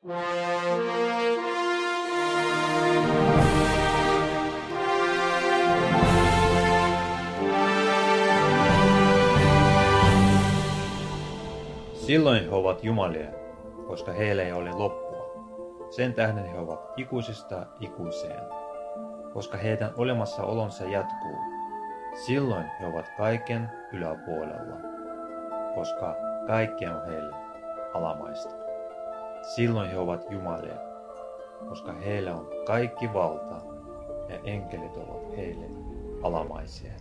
Silloin he ovat jumalia, koska heillä ei ole loppua. Sen tähden he ovat ikuisista ikuiseen, koska heidän olemassaolonsa jatkuu. Silloin he ovat kaiken yläpuolella, koska kaikki on heille alamaista. Silloin he ovat jumalia, koska heillä on kaikki valta ja enkelit ovat heille alamaisia.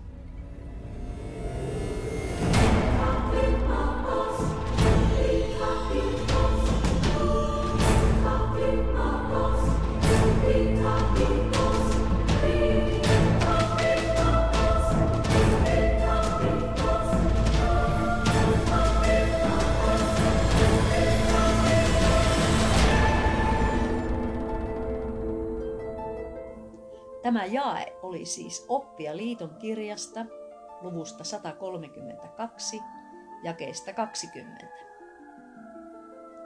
Tämä jae oli siis Oppia liiton kirjasta luvusta 132, jakeesta 20.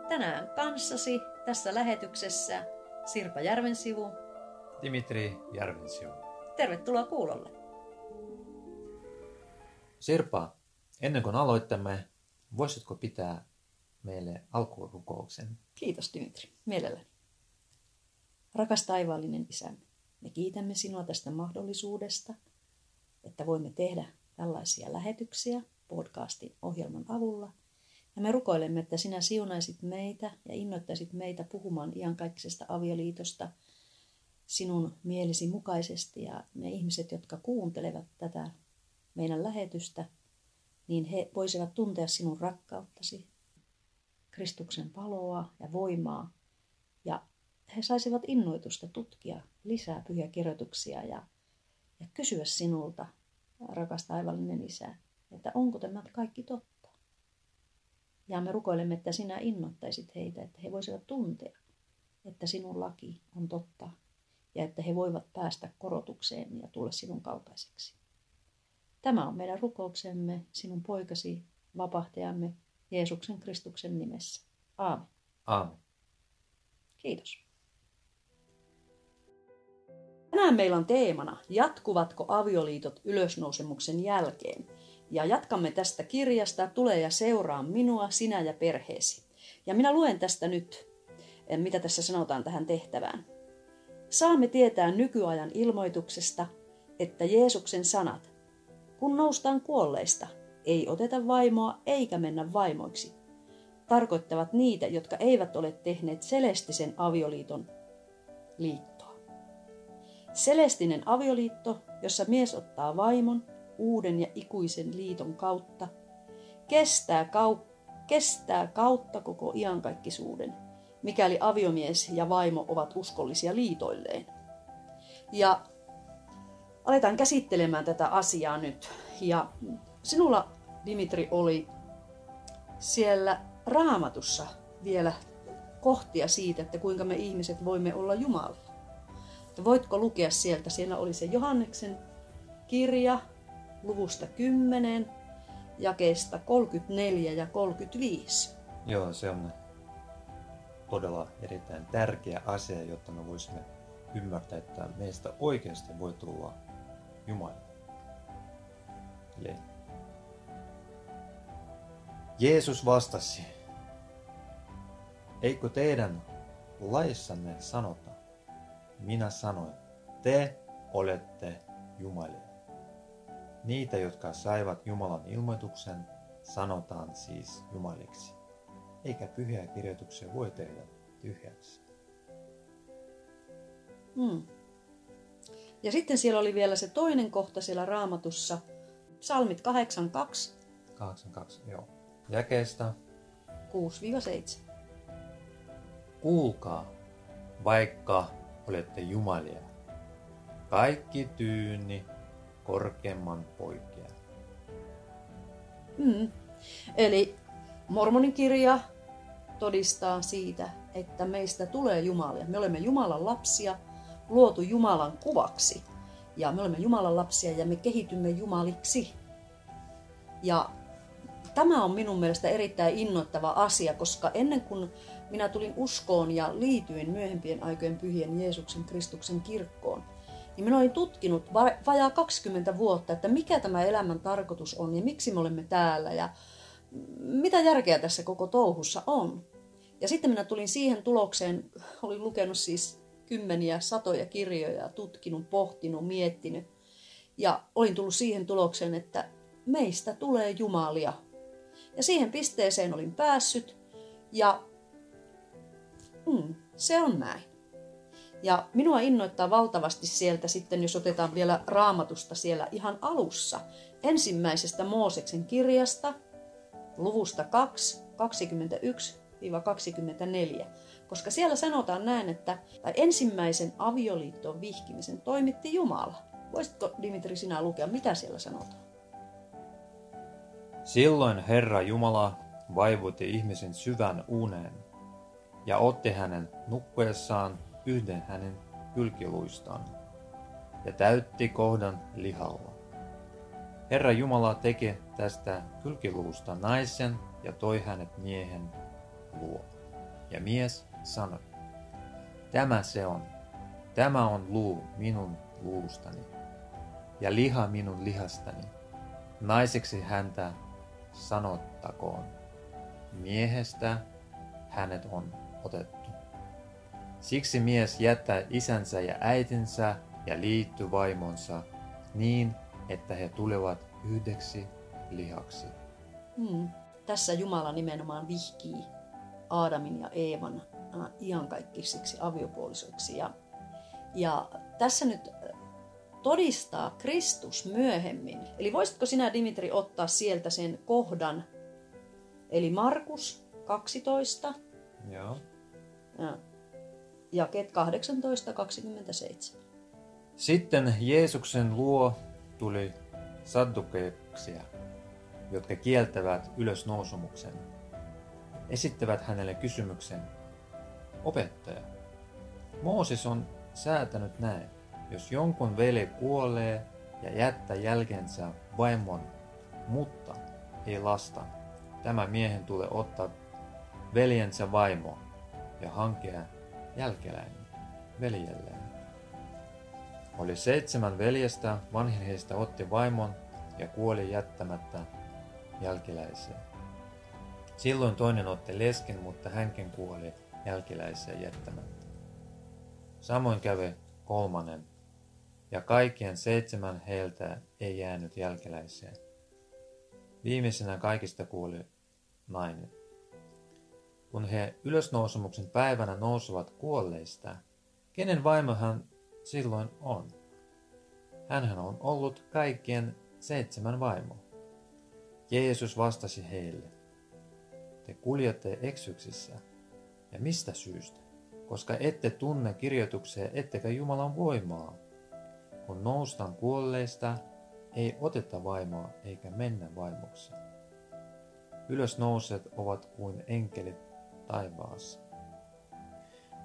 Tänään kanssasi tässä lähetyksessä Sirpa Järvensivu. Dimitri Järvensivu. Tervetuloa kuulolle. Sirpa, ennen kuin aloitamme, voisitko pitää meille alkurukouksen? Kiitos Dimitri, mielelläni. Rakas taivaallinen isämme, me kiitämme sinua tästä mahdollisuudesta, että voimme tehdä tällaisia lähetyksiä podcastin ohjelman avulla. Ja me rukoilemme, että sinä siunaisit meitä ja innoittaisit meitä puhumaan iankaikkisesta avioliitosta sinun mielesi mukaisesti. Ja ne ihmiset, jotka kuuntelevat tätä meidän lähetystä, niin he voisivat tuntea sinun rakkauttasi, Kristuksen paloa ja voimaa ja he saisivat innoitusta tutkia lisää pyhiä kirjoituksia ja, ja kysyä sinulta, rakas taivallinen isä, että onko tämä kaikki totta. Ja me rukoilemme, että sinä innoittaisit heitä, että he voisivat tuntea, että sinun laki on totta ja että he voivat päästä korotukseen ja tulla sinun kaltaiseksi. Tämä on meidän rukouksemme sinun poikasi, vapahtajamme, Jeesuksen Kristuksen nimessä. Aamen. Aamen. Kiitos. Tänään meillä on teemana, jatkuvatko avioliitot ylösnousemuksen jälkeen. Ja jatkamme tästä kirjasta, tule ja seuraa minua, sinä ja perheesi. Ja minä luen tästä nyt, eh, mitä tässä sanotaan tähän tehtävään. Saamme tietää nykyajan ilmoituksesta, että Jeesuksen sanat, kun noustaan kuolleista, ei oteta vaimoa eikä mennä vaimoiksi, tarkoittavat niitä, jotka eivät ole tehneet selestisen avioliiton liittoa. Selestinen avioliitto, jossa mies ottaa vaimon uuden ja ikuisen liiton kautta, kestää, kau- kestää kautta koko iankaikkisuuden, mikäli aviomies ja vaimo ovat uskollisia liitoilleen. Ja aletaan käsittelemään tätä asiaa nyt. Ja sinulla, Dimitri, oli siellä raamatussa vielä kohtia siitä, että kuinka me ihmiset voimme olla Jumala. Voitko lukea sieltä? Siellä oli se Johanneksen kirja luvusta 10, jakeesta 34 ja 35. Joo, se on todella erittäin tärkeä asia, jotta me voisimme ymmärtää, että meistä oikeasti voi tulla Jumala. Eli Jeesus vastasi, eikö teidän laissanne sanota, minä sanoin, te olette Jumalia. Niitä, jotka saivat Jumalan ilmoituksen, sanotaan siis Jumaliksi. Eikä pyhiä kirjoituksia voi tehdä tyhjäksi. Hmm. Ja sitten siellä oli vielä se toinen kohta siellä raamatussa, psalmit 82. 82, joo. Jakeesta 6-7. Kuulkaa, vaikka olette jumalia. Kaikki tyyni korkeamman poikia. Mm. Eli mormonin kirja todistaa siitä, että meistä tulee jumalia. Me olemme Jumalan lapsia, luotu Jumalan kuvaksi. Ja me olemme Jumalan lapsia ja me kehitymme jumaliksi. Ja tämä on minun mielestä erittäin innoittava asia, koska ennen kuin minä tulin uskoon ja liityin myöhempien aikojen pyhien Jeesuksen Kristuksen kirkkoon, niin minä olin tutkinut va- vajaa 20 vuotta, että mikä tämä elämän tarkoitus on ja miksi me olemme täällä ja mitä järkeä tässä koko touhussa on. Ja sitten minä tulin siihen tulokseen, olin lukenut siis kymmeniä, satoja kirjoja, tutkinut, pohtinut, miettinyt. Ja olin tullut siihen tulokseen, että meistä tulee jumalia. Ja siihen pisteeseen olin päässyt. Ja mm, se on näin. Ja minua innoittaa valtavasti sieltä sitten, jos otetaan vielä raamatusta siellä ihan alussa, ensimmäisestä Mooseksen kirjasta, luvusta 2, 21-24. Koska siellä sanotaan näin, että tai ensimmäisen avioliittoon vihkimisen toimitti Jumala. Voisitko Dimitri sinä lukea, mitä siellä sanotaan? Silloin Herra Jumala vaivutti ihmisen syvän uneen ja otti hänen nukkuessaan yhden hänen kylkiluistaan ja täytti kohdan lihalla. Herra Jumala teki tästä kylkiluusta naisen ja toi hänet miehen luo. Ja mies sanoi, tämä se on, tämä on luu minun luustani ja liha minun lihastani. Naiseksi häntä sanottakoon. Miehestä hänet on otettu. Siksi mies jättää isänsä ja äitinsä ja liittyy vaimonsa niin, että he tulevat yhdeksi lihaksi. Hmm. Tässä Jumala nimenomaan vihkii Aadamin ja Eevan äh, iankaikkisiksi aviopuolisoiksi. Ja, ja tässä nyt todistaa Kristus myöhemmin. Eli voisitko sinä, Dimitri, ottaa sieltä sen kohdan, eli Markus 12, Joo. Ja jakeet 18-27. Sitten Jeesuksen luo tuli saddukeuksia, jotka kieltävät ylösnousumuksen. Esittävät hänelle kysymyksen, opettaja, Mooses on säätänyt näin. Jos jonkun veli kuolee ja jättää jälkensä vaimon, mutta ei lasta, tämä miehen tulee ottaa veljensä vaimo ja hankkia jälkeläinen veljelleen. Oli seitsemän veljestä, vanhin heistä otti vaimon ja kuoli jättämättä jälkeläisiä. Silloin toinen otti lesken, mutta hänkin kuoli jälkeläisiä jättämättä. Samoin kävi kolmannen ja kaikkien seitsemän heiltä ei jäänyt jälkeläisiä. Viimeisenä kaikista kuoli nainen. Kun he ylösnousemuksen päivänä nousuvat kuolleista, kenen vaimo hän silloin on? Hänhän on ollut kaikkien seitsemän vaimo. Jeesus vastasi heille, te kuljette eksyksissä. Ja mistä syystä? Koska ette tunne kirjoituksia ettekä Jumalan voimaa. Kun noustaan kuolleista, ei oteta vaimoa eikä mennä vaimoksi. Ylösnouset ovat kuin enkelit taivaassa.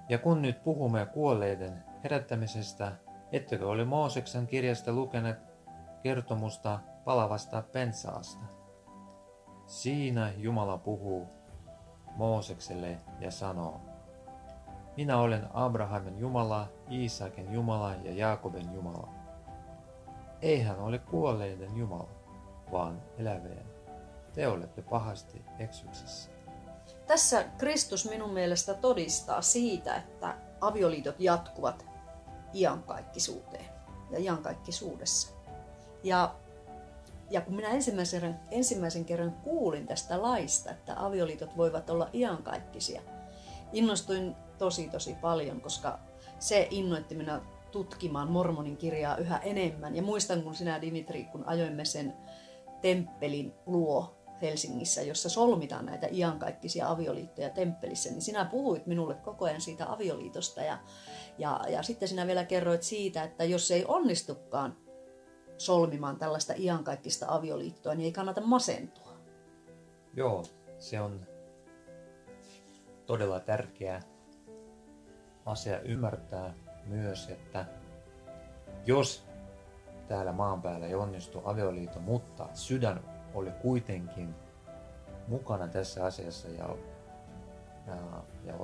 Ja kun nyt puhumme kuolleiden herättämisestä, ettekö ole Mooseksen kirjasta lukeneet kertomusta palavasta pensaasta? Siinä Jumala puhuu Moosekselle ja sanoo, minä olen Abrahamin Jumala, Iisakin Jumala ja Jaakobin Jumala. Ei hän ole kuolleiden Jumala, vaan elävien. Te olette pahasti eksyksissä. Tässä Kristus minun mielestä todistaa siitä, että avioliitot jatkuvat iankaikkisuuteen ja iankaikkisuudessa. Ja, ja kun minä ensimmäisen, ensimmäisen kerran kuulin tästä laista, että avioliitot voivat olla iankaikkisia, innostuin tosi tosi paljon, koska se innoitti minä tutkimaan mormonin kirjaa yhä enemmän. Ja muistan, kun sinä Dimitri, kun ajoimme sen temppelin luo Helsingissä, jossa solmitaan näitä iankaikkisia avioliittoja temppelissä, niin sinä puhuit minulle koko ajan siitä avioliitosta ja, ja, ja sitten sinä vielä kerroit siitä, että jos ei onnistukaan solmimaan tällaista iankaikkista avioliittoa, niin ei kannata masentua. Joo, se on todella tärkeä asia ymmärtää myös, että jos täällä maan päällä ei onnistu avioliitto, mutta sydän oli kuitenkin mukana tässä asiassa ja ja, ja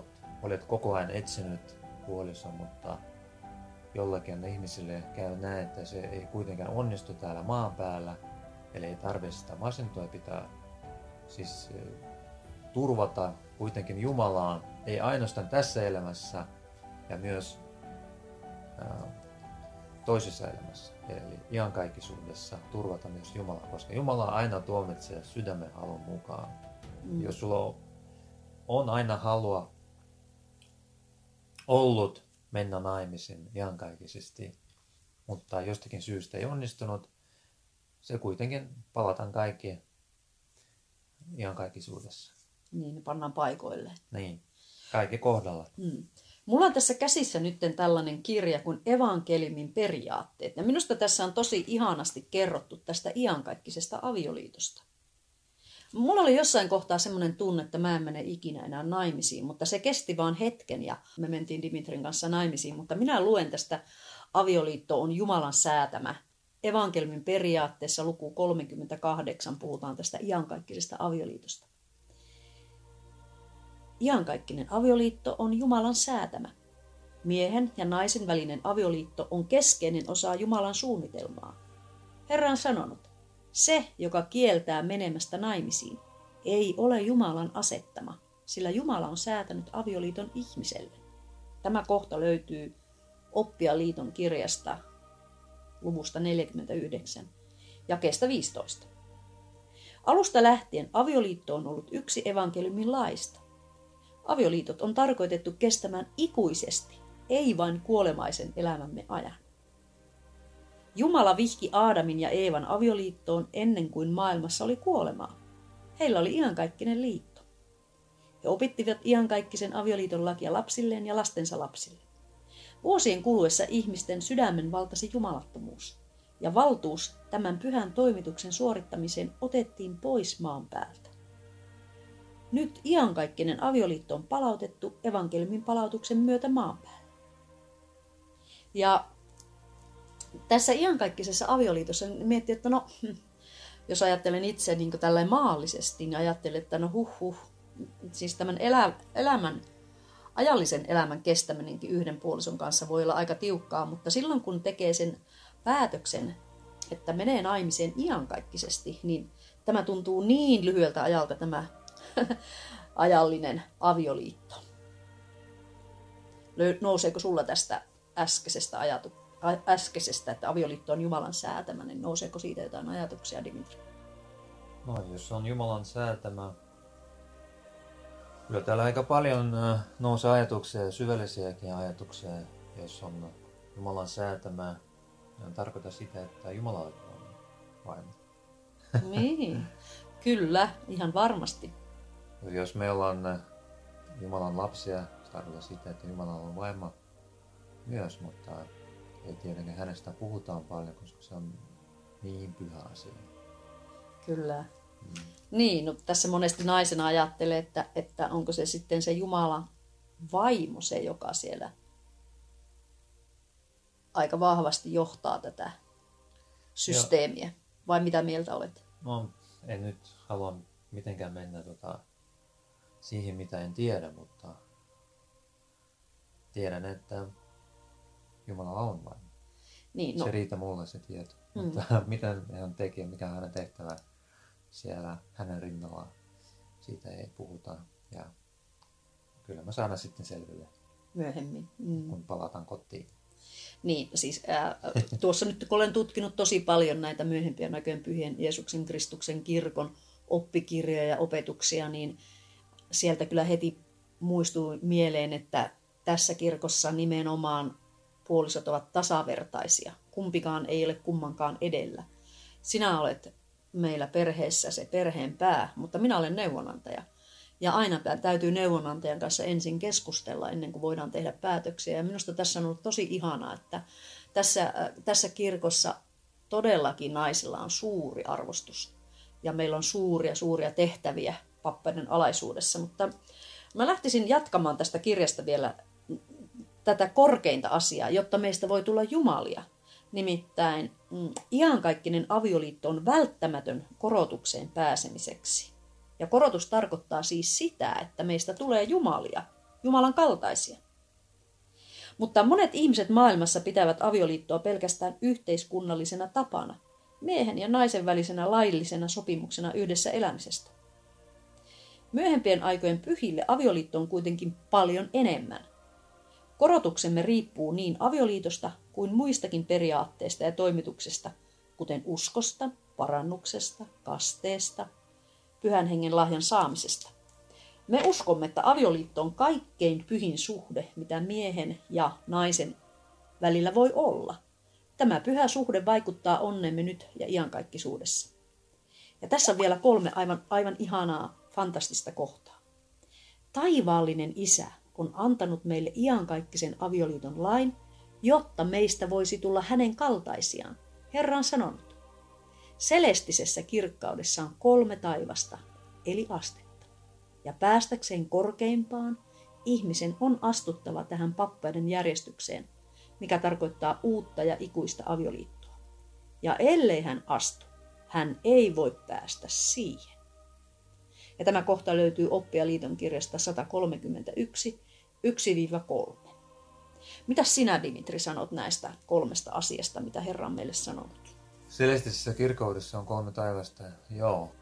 olet koko ajan etsinyt puolison, mutta jollakin ihmisille käy näin, että se ei kuitenkaan onnistu täällä maan päällä, eli ei tarvitse sitä masentua pitää siis turvata. Kuitenkin Jumalaan, ei ainoastaan tässä elämässä ja myös toisessa elämässä, eli iankaikkisuudessa turvata myös Jumalaa, koska Jumala aina tuomitsee sydämen halun mukaan. Mm. Jos sulla on aina halua ollut mennä naimisiin iankaikkisesti, mutta jostakin syystä ei onnistunut, se kuitenkin palataan kaikki iankaikkisuudessa. Niin, pannaan paikoille. Niin, kaikki kohdalla. Mm. Mulla on tässä käsissä nyt tällainen kirja kuin Evankeliumin periaatteet. Ja minusta tässä on tosi ihanasti kerrottu tästä iankaikkisesta avioliitosta. Mulla oli jossain kohtaa semmoinen tunne, että mä en mene ikinä enää naimisiin, mutta se kesti vaan hetken ja me mentiin Dimitrin kanssa naimisiin. Mutta minä luen tästä avioliitto on Jumalan säätämä. Evankelmin periaatteessa luku 38 puhutaan tästä iankaikkisesta avioliitosta. Iankaikkinen avioliitto on Jumalan säätämä. Miehen ja naisen välinen avioliitto on keskeinen osa Jumalan suunnitelmaa. Herra on sanonut, se, joka kieltää menemästä naimisiin, ei ole Jumalan asettama, sillä Jumala on säätänyt avioliiton ihmiselle. Tämä kohta löytyy Oppia liiton kirjasta luvusta 49, jakeesta 15. Alusta lähtien avioliitto on ollut yksi evankeliumin laista. Avioliitot on tarkoitettu kestämään ikuisesti, ei vain kuolemaisen elämämme ajan. Jumala vihki Aadamin ja Eevan avioliittoon ennen kuin maailmassa oli kuolemaa. Heillä oli iankaikkinen liitto. He opittivat iankaikkisen avioliiton lakia lapsilleen ja lastensa lapsille. Vuosien kuluessa ihmisten sydämen valtasi jumalattomuus, ja valtuus tämän pyhän toimituksen suorittamiseen otettiin pois maan päältä. Nyt iankaikkinen avioliitto on palautettu evankeliumin palautuksen myötä maan päälle. Ja tässä iankaikkisessa avioliitossa miettii, että no, jos ajattelen itse niin tällä maallisesti, niin ajattelen, että no huh huh, siis tämän elä, elämän, ajallisen elämän kestäminenkin yhden puolison kanssa voi olla aika tiukkaa, mutta silloin kun tekee sen päätöksen, että menee naimiseen iankaikkisesti, niin tämä tuntuu niin lyhyeltä ajalta tämä ajallinen avioliitto. Nouseeko sulla tästä äskeisestä ajatuksesta? äskeisestä, että avioliitto on Jumalan säätämä, niin nouseeko siitä jotain ajatuksia, Dimitri? No, jos on Jumalan säätämä, kyllä täällä aika paljon nousee ajatuksia, syvällisiäkin ajatuksia, jos on Jumalan säätämä, niin tarkoita sitä, että Jumala on vain. Niin, kyllä, ihan varmasti. Jos me ollaan äh, Jumalan lapsia, se tarkoittaa sitä, että Jumala on vaimo myös, mutta ei tietenkään hänestä puhutaan paljon, koska se on niin pyhä asia. Kyllä. Mm. Niin, no, tässä monesti naisena ajattelee, että, että onko se sitten se Jumala vaimo se, joka siellä aika vahvasti johtaa tätä systeemiä. Joo. Vai mitä mieltä olet? No, en nyt halua mitenkään mennä tota, siihen, mitä en tiedä, mutta tiedän, että Jumala on vain. Niin, no. Se riitä mulle se tieto. Mm. Mutta miten hän teki mikä on hänen tehtävä siellä hänen rinnallaan, siitä ei puhuta. Ja kyllä mä saan sitten selville. Myöhemmin. Mm. Kun palataan kotiin. Niin, siis ää, tuossa nyt kun olen tutkinut tosi paljon näitä myöhempiä näköjen pyhien Jeesuksen Kristuksen kirkon oppikirjoja ja opetuksia, niin sieltä kyllä heti muistuu mieleen, että tässä kirkossa nimenomaan puolisot ovat tasavertaisia. Kumpikaan ei ole kummankaan edellä. Sinä olet meillä perheessä se perheen pää, mutta minä olen neuvonantaja. Ja aina täytyy neuvonantajan kanssa ensin keskustella ennen kuin voidaan tehdä päätöksiä. Ja minusta tässä on ollut tosi ihanaa, että tässä, äh, tässä kirkossa todellakin naisilla on suuri arvostus. Ja meillä on suuria, suuria tehtäviä pappeiden alaisuudessa. Mutta mä lähtisin jatkamaan tästä kirjasta vielä tätä korkeinta asiaa, jotta meistä voi tulla jumalia. Nimittäin mm, iankaikkinen avioliitto on välttämätön korotukseen pääsemiseksi. Ja korotus tarkoittaa siis sitä, että meistä tulee jumalia, Jumalan kaltaisia. Mutta monet ihmiset maailmassa pitävät avioliittoa pelkästään yhteiskunnallisena tapana, miehen ja naisen välisenä laillisena sopimuksena yhdessä elämisestä. Myöhempien aikojen pyhille avioliitto on kuitenkin paljon enemmän. Korotuksemme riippuu niin avioliitosta kuin muistakin periaatteista ja toimituksesta, kuten uskosta, parannuksesta, kasteesta, pyhän hengen lahjan saamisesta. Me uskomme, että avioliitto on kaikkein pyhin suhde, mitä miehen ja naisen välillä voi olla. Tämä pyhä suhde vaikuttaa onnemme nyt ja iankaikkisuudessa. Ja tässä on vielä kolme aivan, aivan ihanaa, fantastista kohtaa. Taivaallinen isä on antanut meille iankaikkisen avioliiton lain, jotta meistä voisi tulla hänen kaltaisiaan. Herra on sanonut. Celestisessä kirkkaudessa on kolme taivasta, eli astetta. Ja päästäkseen korkeimpaan, ihmisen on astuttava tähän pappeiden järjestykseen, mikä tarkoittaa uutta ja ikuista avioliittoa. Ja ellei hän astu, hän ei voi päästä siihen. Ja tämä kohta löytyy Oppialiiton kirjasta 131, 1-3. Mitä sinä, Dimitri, sanot näistä kolmesta asiasta, mitä Herra on meille sanonut? Celestisessä kirkkaudessa on kolme taivasta. Joo.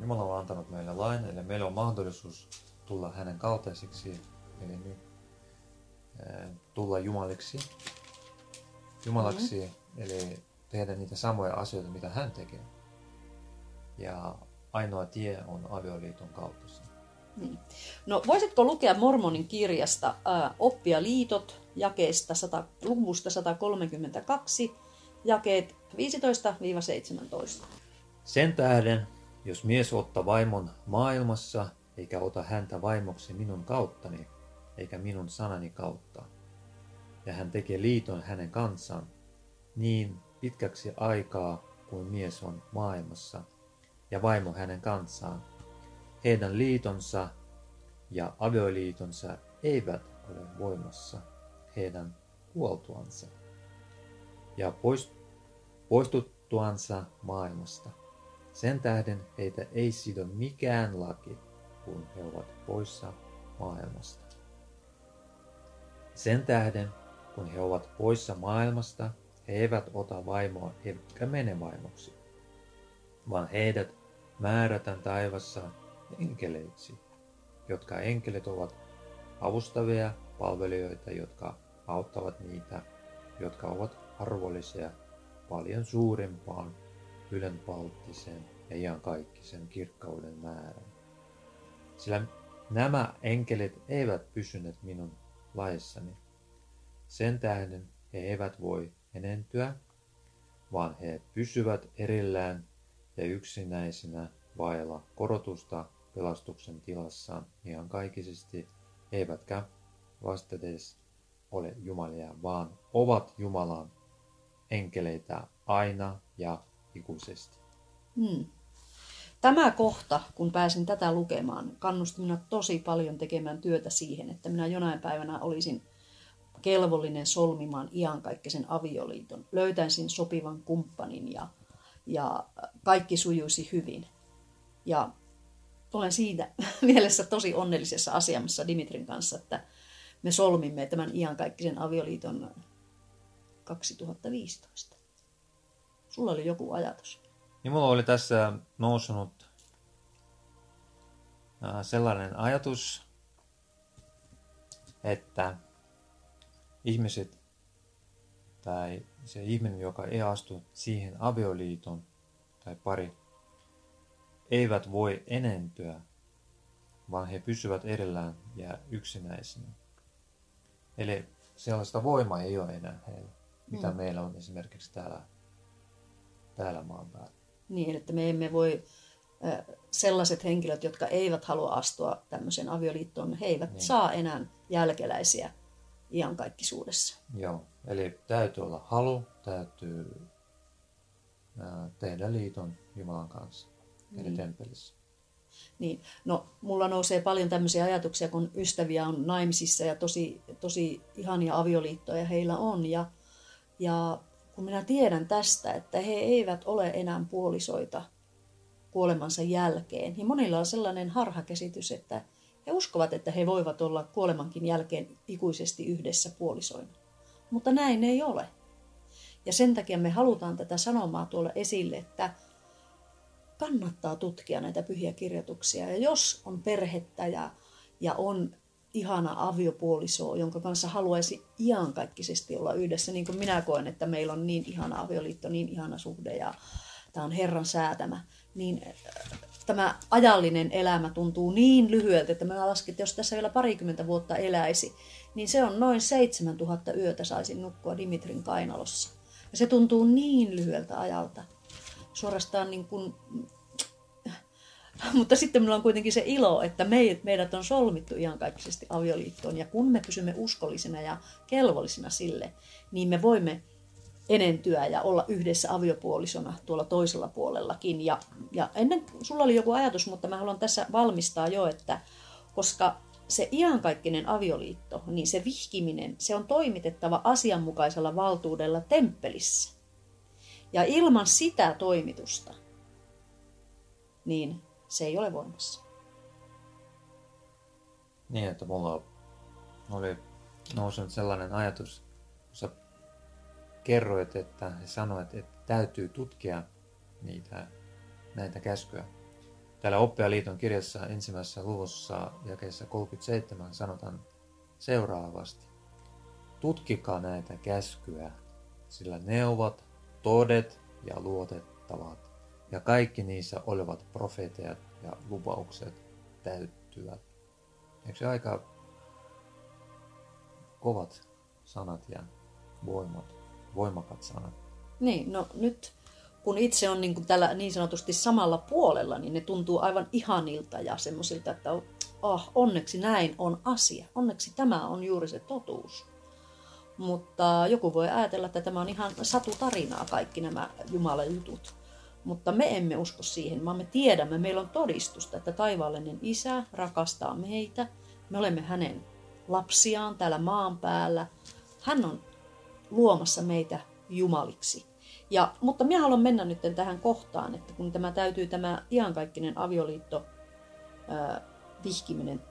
Jumala on antanut meille lain, eli meillä on mahdollisuus tulla hänen kaltaisiksi, eli nyt tulla jumaliksi, jumalaksi, mm-hmm. eli tehdä niitä samoja asioita, mitä hän tekee. Ja ainoa tie on avioliiton kautta. Niin. No voisitko lukea Mormonin kirjasta ää, Oppia liitot jakeesta 100, luvusta 132, jakeet 15-17. Sen tähden, jos mies ottaa vaimon maailmassa, eikä ota häntä vaimoksi minun kauttani, eikä minun sanani kautta, ja hän tekee liiton hänen kanssaan, niin pitkäksi aikaa kuin mies on maailmassa, ja vaimo hänen kanssaan, heidän liitonsa ja avioliitonsa eivät ole voimassa heidän kuoltuansa ja poistuttuansa maailmasta. Sen tähden heitä ei sido mikään laki, kun he ovat poissa maailmasta. Sen tähden, kun he ovat poissa maailmasta, he eivät ota vaimoa eivätkä mene vaimoksi, vaan heidät määrätään taivassa enkeleiksi, jotka enkelit ovat avustavia palvelijoita, jotka auttavat niitä, jotka ovat arvollisia paljon suurempaan ylenpalttisen ja iankaikkisen kirkkauden määrän. Sillä nämä enkelit eivät pysyneet minun laissani. Sen tähden he eivät voi enentyä, vaan he pysyvät erillään ja yksinäisinä vailla korotusta pelastuksen tilassaan ihan kaikisesti, eivätkä vastates ole jumalia, vaan ovat Jumalan enkeleitä aina ja ikuisesti. Hmm. Tämä kohta, kun pääsin tätä lukemaan, kannusti minä tosi paljon tekemään työtä siihen, että minä jonain päivänä olisin kelvollinen solmimaan iankaikkisen avioliiton. Löytäisin sopivan kumppanin ja, ja kaikki sujuisi hyvin. Ja olen siitä mielessä tosi onnellisessa asemassa Dimitrin kanssa, että me solmimme tämän iankaikkisen avioliiton 2015. Sulla oli joku ajatus. Niin mulla oli tässä nousunut sellainen ajatus, että ihmiset tai se ihminen, joka ei astu siihen avioliiton tai pari eivät voi enentyä, vaan he pysyvät erillään ja yksinäisinä. Eli sellaista voimaa ei ole enää heillä, mitä mm. meillä on esimerkiksi täällä, täällä maan päällä. Niin, että me emme voi, sellaiset henkilöt, jotka eivät halua astua tämmöiseen avioliittoon, he eivät niin. saa enää jälkeläisiä iankaikkisuudessa. Joo, eli täytyy olla halu, täytyy tehdä liiton Jumalan kanssa eli niin. temppelissä. Niin. No, mulla nousee paljon tämmöisiä ajatuksia, kun ystäviä on naimisissa ja tosi, tosi ihania avioliittoja heillä on. Ja, ja kun minä tiedän tästä, että he eivät ole enää puolisoita kuolemansa jälkeen. Ja monilla on sellainen harhakäsitys, että he uskovat, että he voivat olla kuolemankin jälkeen ikuisesti yhdessä puolisoina. Mutta näin ei ole. Ja sen takia me halutaan tätä sanomaa tuolla esille, että kannattaa tutkia näitä pyhiä kirjoituksia. Ja jos on perhettä ja, ja on ihana aviopuoliso, jonka kanssa haluaisi iankaikkisesti olla yhdessä, niin kuin minä koen, että meillä on niin ihana avioliitto, niin ihana suhde ja tämä on Herran säätämä, niin tämä ajallinen elämä tuntuu niin lyhyeltä, että mä laskin, että jos tässä vielä parikymmentä vuotta eläisi, niin se on noin 7000 yötä saisin nukkua Dimitrin kainalossa. Ja se tuntuu niin lyhyeltä ajalta. Suorastaan niin kuin mutta sitten meillä on kuitenkin se ilo, että meidät on solmittu iankaikkisesti avioliittoon. Ja kun me pysymme uskollisina ja kelvollisina sille, niin me voimme enentyä ja olla yhdessä aviopuolisona tuolla toisella puolellakin. Ja, ja ennen, sulla oli joku ajatus, mutta mä haluan tässä valmistaa jo, että koska se iankaikkinen avioliitto, niin se vihkiminen, se on toimitettava asianmukaisella valtuudella temppelissä. Ja ilman sitä toimitusta, niin se ei ole voimassa. Niin, että mulla oli noussut sellainen ajatus, kerroit, että he sanoivat, että täytyy tutkia niitä, näitä käskyjä. Täällä Oppialiiton kirjassa ensimmäisessä luvussa jakeessa 37 sanotaan seuraavasti. Tutkikaa näitä käskyjä, sillä ne ovat todet ja luotettavat ja kaikki niissä olevat profeetat ja lupaukset täyttyvät. Eikö se aika kovat sanat ja voimat, voimakat sanat? Niin, no nyt kun itse on niin, kuin tällä niin sanotusti samalla puolella, niin ne tuntuu aivan ihanilta ja semmoisilta, että oh, onneksi näin on asia. Onneksi tämä on juuri se totuus. Mutta joku voi ajatella, että tämä on ihan satutarinaa kaikki nämä Jumalan jutut. Mutta me emme usko siihen, vaan me tiedämme, meillä on todistusta, että taivaallinen isä rakastaa meitä. Me olemme hänen lapsiaan täällä maan päällä. Hän on luomassa meitä jumaliksi. Ja, mutta minä haluan mennä nyt tähän kohtaan, että kun tämä täytyy tämä iankaikkinen avioliitto ää, vihkiminen,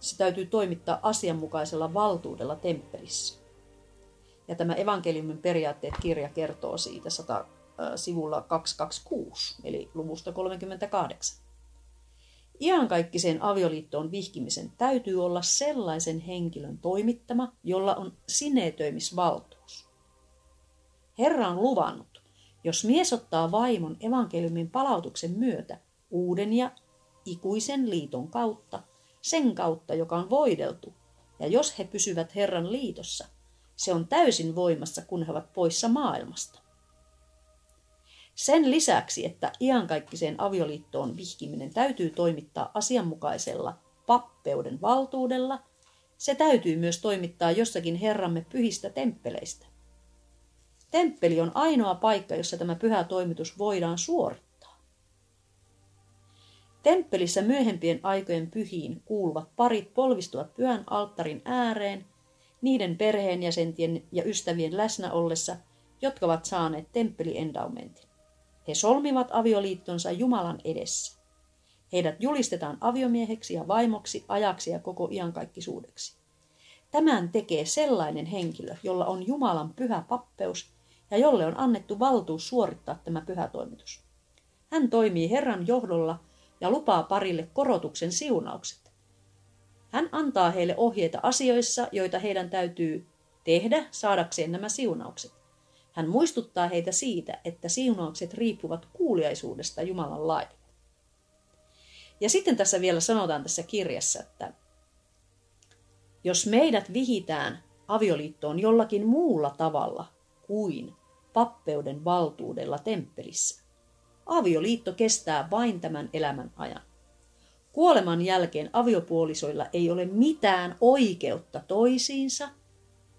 se täytyy toimittaa asianmukaisella valtuudella temppelissä. Ja tämä evankeliumin periaatteet kirja kertoo siitä 100, sivulla 226, eli luvusta 38. Iankaikkiseen avioliittoon vihkimisen täytyy olla sellaisen henkilön toimittama, jolla on sineetöimisvaltuus. Herra on luvannut, jos mies ottaa vaimon evankeliumin palautuksen myötä uuden ja ikuisen liiton kautta, sen kautta, joka on voideltu, ja jos he pysyvät Herran liitossa, se on täysin voimassa, kun he ovat poissa maailmasta. Sen lisäksi, että iankaikkiseen avioliittoon vihkiminen täytyy toimittaa asianmukaisella pappeuden valtuudella, se täytyy myös toimittaa jossakin Herramme pyhistä temppeleistä. Temppeli on ainoa paikka, jossa tämä pyhä toimitus voidaan suorittaa. Temppelissä myöhempien aikojen pyhiin kuuluvat parit polvistuvat pyhän alttarin ääreen, niiden perheenjäsentien ja ystävien läsnä ollessa, jotka ovat saaneet temppeliendaumentin. He solmivat avioliittonsa Jumalan edessä. Heidät julistetaan aviomieheksi ja vaimoksi, ajaksi ja koko iankaikkisuudeksi. Tämän tekee sellainen henkilö, jolla on Jumalan pyhä pappeus ja jolle on annettu valtuus suorittaa tämä pyhä toimitus. Hän toimii Herran johdolla ja lupaa parille korotuksen siunaukset. Hän antaa heille ohjeita asioissa, joita heidän täytyy tehdä saadakseen nämä siunaukset. Hän muistuttaa heitä siitä, että siunaukset riippuvat kuuliaisuudesta Jumalan laille. Ja sitten tässä vielä sanotaan tässä kirjassa, että jos meidät vihitään avioliittoon jollakin muulla tavalla kuin pappeuden valtuudella temppelissä, avioliitto kestää vain tämän elämän ajan. Kuoleman jälkeen aviopuolisoilla ei ole mitään oikeutta toisiinsa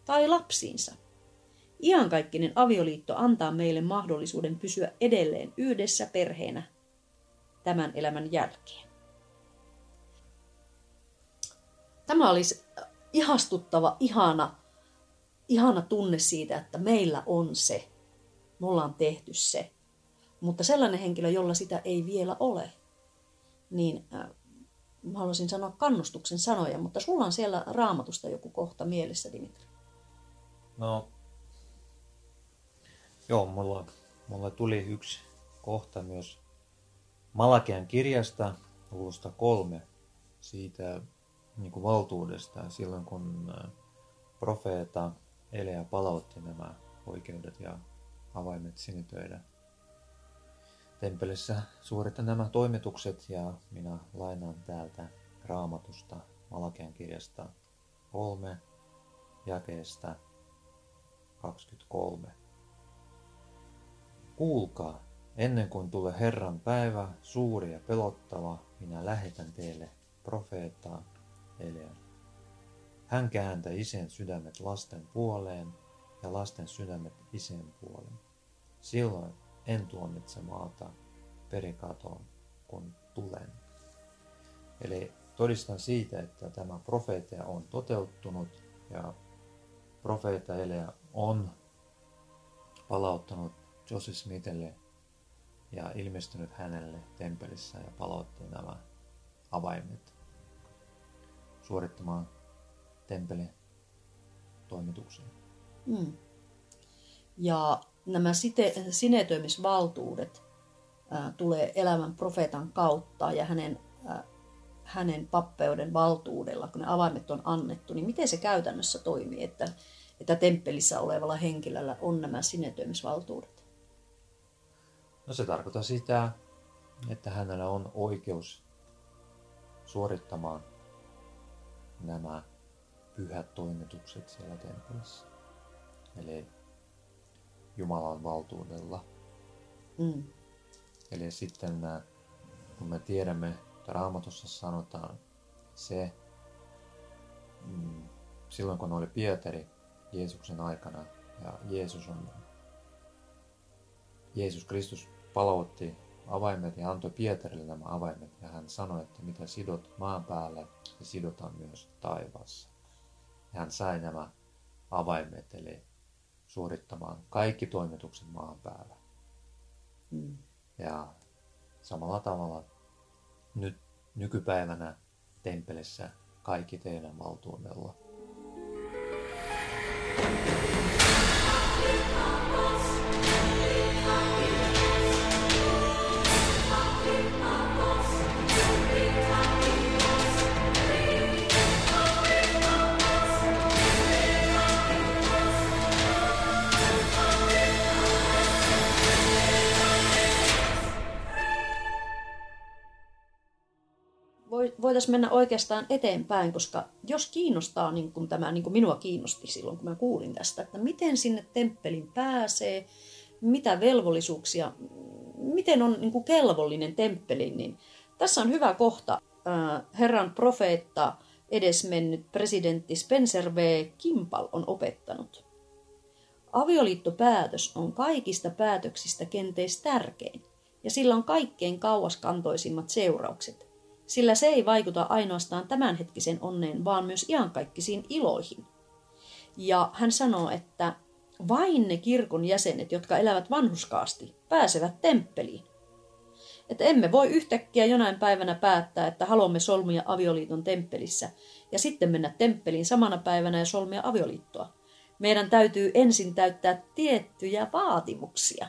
tai lapsiinsa. Iankaikkinen avioliitto antaa meille mahdollisuuden pysyä edelleen yhdessä perheenä tämän elämän jälkeen. Tämä olisi ihastuttava, ihana, ihana tunne siitä, että meillä on se. Me ollaan tehty se. Mutta sellainen henkilö, jolla sitä ei vielä ole, niin äh, mä haluaisin sanoa kannustuksen sanoja, mutta sulla on siellä raamatusta joku kohta mielessä, Dimitri. No, joo, mulla, mulla tuli yksi kohta myös Malakean kirjasta, luvusta kolme, siitä niin kuin valtuudesta silloin, kun äh, profeeta Elea palautti nämä oikeudet ja avaimet sinitöidä temppelissä suorittaa nämä toimitukset ja minä lainaan täältä raamatusta Malakean kirjasta 3 jakeesta 23. Kuulkaa, ennen kuin tulee Herran päivä, suuri ja pelottava, minä lähetän teille profeettaa Elean. Hän kääntää isän sydämet lasten puoleen ja lasten sydämet isän puoleen. Silloin en tuomitse maata perikatoon, kun tulen. Eli todistan siitä, että tämä profeetia on toteutunut ja profeetta Elea on palauttanut Joseph Smithille ja ilmestynyt hänelle temppelissä ja palautti nämä avaimet suorittamaan temppelin toimituksen. Mm. Ja nämä site, sinetöimisvaltuudet ää, tulee elämän profeetan kautta ja hänen, ää, hänen pappeuden valtuudella, kun ne avaimet on annettu, niin miten se käytännössä toimii, että, että temppelissä olevalla henkilöllä on nämä sinetöimisvaltuudet? No se tarkoittaa sitä, että hänellä on oikeus suorittamaan nämä pyhät toimitukset siellä temppelissä. Eli Jumalan valtuudella. Mm. Eli sitten kun me tiedämme, että Raamatussa sanotaan se, mm, silloin kun oli Pietari Jeesuksen aikana ja Jeesus on Jeesus Kristus palautti avaimet ja antoi Pietarille nämä avaimet ja hän sanoi, että mitä sidot maan päällä, se sidotaan myös taivaassa. Ja hän sai nämä avaimet, eli suorittamaan kaikki toimitukset maan päällä. Mm. Ja samalla tavalla nyt nykypäivänä temppelissä kaikki teidän valtuudella. Voitaisiin mennä oikeastaan eteenpäin, koska jos kiinnostaa, niin kuin tämä niin kuin minua kiinnosti silloin, kun mä kuulin tästä, että miten sinne temppelin pääsee, mitä velvollisuuksia, miten on niin kuin kelvollinen temppeli, niin tässä on hyvä kohta. Herran profeetta edesmennyt presidentti Spencer V. Kimpal on opettanut. Avioliittopäätös on kaikista päätöksistä kenties tärkein, ja sillä on kaikkein kauaskantoisimmat seuraukset sillä se ei vaikuta ainoastaan tämänhetkisen onneen, vaan myös iankaikkisiin iloihin. Ja hän sanoo, että vain ne kirkon jäsenet, jotka elävät vanhuskaasti, pääsevät temppeliin. Että emme voi yhtäkkiä jonain päivänä päättää, että haluamme solmia avioliiton temppelissä ja sitten mennä temppeliin samana päivänä ja solmia avioliittoa. Meidän täytyy ensin täyttää tiettyjä vaatimuksia.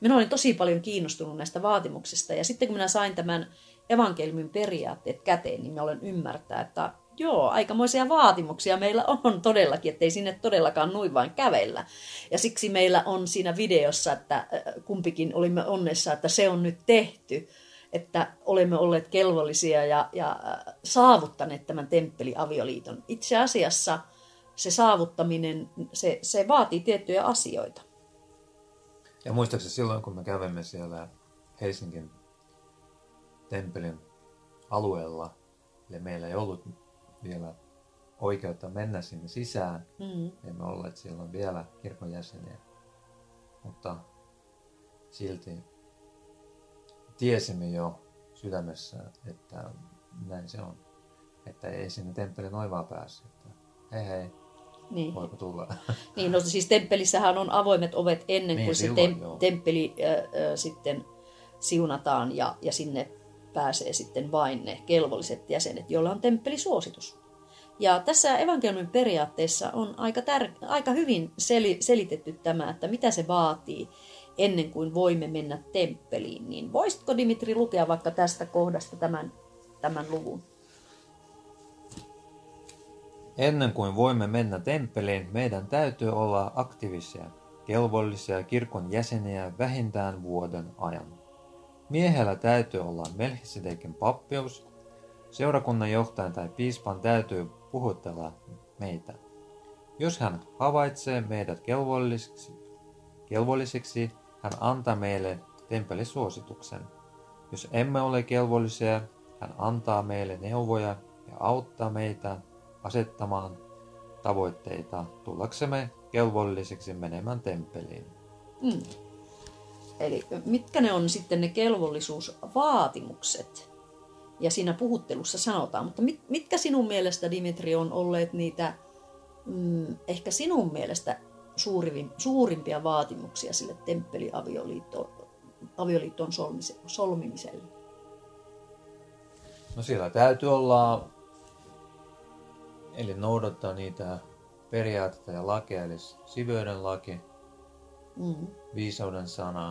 Minä olin tosi paljon kiinnostunut näistä vaatimuksista ja sitten kun minä sain tämän evankeliumin periaatteet käteen, niin mä olen ymmärtää, että joo, aikamoisia vaatimuksia meillä on todellakin, ettei sinne todellakaan noin vain kävellä. Ja siksi meillä on siinä videossa, että äh, kumpikin olimme onnessa, että se on nyt tehty, että olemme olleet kelvollisia ja, ja äh, saavuttaneet tämän temppeliavioliiton. Itse asiassa se saavuttaminen, se, se vaatii tiettyjä asioita. Ja muistaakseni silloin, kun me kävemme siellä Helsingin temppelin alueella, eli meillä ei ollut vielä oikeutta mennä sinne sisään. Mm. Emme olleet silloin vielä kirkon jäseniä. Mutta silti tiesimme jo sydämessä, että näin se on. Että ei sinne temppelin noin vaan pääse. Että hei hei, Niin. voiko tulla. Niin, no siis temppelissähän on avoimet ovet ennen Niin, kuin se silloin, tem- joo. temppeli äh, äh, sitten siunataan ja, ja sinne pääsee sitten vain ne kelvolliset jäsenet, joilla on temppelisuositus. Ja tässä evankeliumin periaatteessa on aika, tär- aika hyvin seli- selitetty tämä, että mitä se vaatii ennen kuin voimme mennä temppeliin. Niin voisitko Dimitri lukea vaikka tästä kohdasta tämän, tämän luvun? Ennen kuin voimme mennä temppeliin, meidän täytyy olla aktiivisia, kelvollisia kirkon jäseniä vähintään vuoden ajan. Miehellä täytyy olla Melchisedekin pappeus, seurakunnan johtajan tai piispan täytyy puhutella meitä. Jos hän havaitsee meidät kelvollisiksi, kelvollisiksi, hän antaa meille temppelisuosituksen. Jos emme ole kelvollisia, hän antaa meille neuvoja ja auttaa meitä asettamaan tavoitteita tullaksemme kelvollisiksi menemään temppeliin. Mm. Eli mitkä ne on sitten ne kelvollisuusvaatimukset? Ja siinä puhuttelussa sanotaan, mutta mit, mitkä sinun mielestä, Dimitri, on olleet niitä, mm, ehkä sinun mielestä suurivin, suurimpia vaatimuksia sille temppeliavioliittoon solmise, solmimiselle? No siellä täytyy olla, eli noudattaa niitä periaatteita ja lakeja, eli siveyden laki, Mm. viisauden sana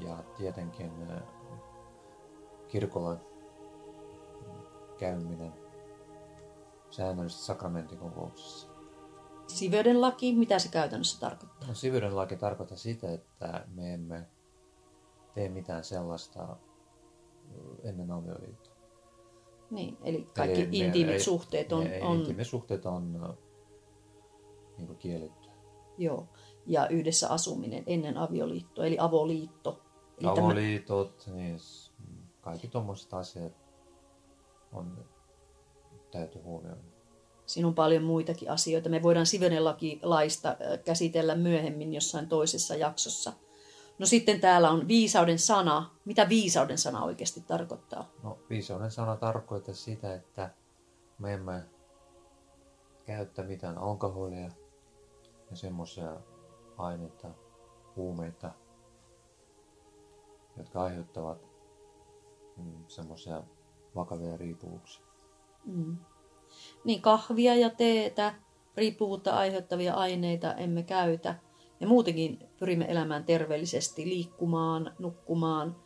ja tietenkin kirkolla käyminen säännöllisesti sakramentikokouksessa. Siveyden laki, mitä se käytännössä tarkoittaa? No, siveyden laki tarkoittaa sitä, että me emme tee mitään sellaista ennen avioliittoa. Niin, eli kaikki Eli me- intiimit ei- suhteet on, ne on Intiimit suhteet on niin kielletty. joo, ja yhdessä asuminen ennen avioliittoa, eli avoliitto. Eli tämä- Avoliitot, niin s- kaikki tuommoiset asiat on täytyy huomioida. Siinä on paljon muitakin asioita. Me voidaan Sivenelaki-laista äh, käsitellä myöhemmin jossain toisessa jaksossa. No sitten täällä on viisauden sana. Mitä viisauden sana oikeasti tarkoittaa? No, viisauden sana tarkoittaa sitä, että me emme käyttä mitään alkoholia ja semmoisia aineita, huumeita, jotka aiheuttavat mm, semmoisia vakavia riippuvuuksia. Mm. Niin kahvia ja teetä, riippuvuutta aiheuttavia aineita emme käytä. Ja muutenkin pyrimme elämään terveellisesti, liikkumaan, nukkumaan,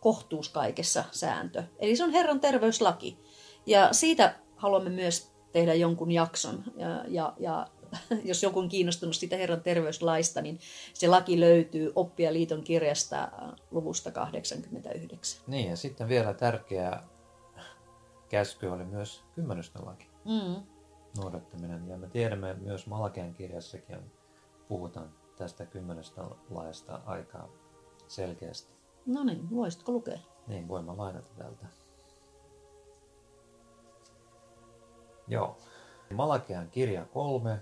kohtuus kaikessa sääntö. Eli se on Herran terveyslaki. Ja siitä haluamme myös tehdä jonkun jakson. Ja, ja, ja jos joku on kiinnostunut siitä Herran terveyslaista, niin se laki löytyy Oppia-liiton kirjasta äh, luvusta 89. Niin, ja sitten vielä tärkeä käsky oli myös kymmenysten laki Mm. noudattaminen. Ja me tiedämme myös Malakean kirjassakin puhutaan tästä kymmenestä laista aika selkeästi. No niin, voisitko lukea? Niin, voimme lainata täältä. Joo. Malakean kirja kolme,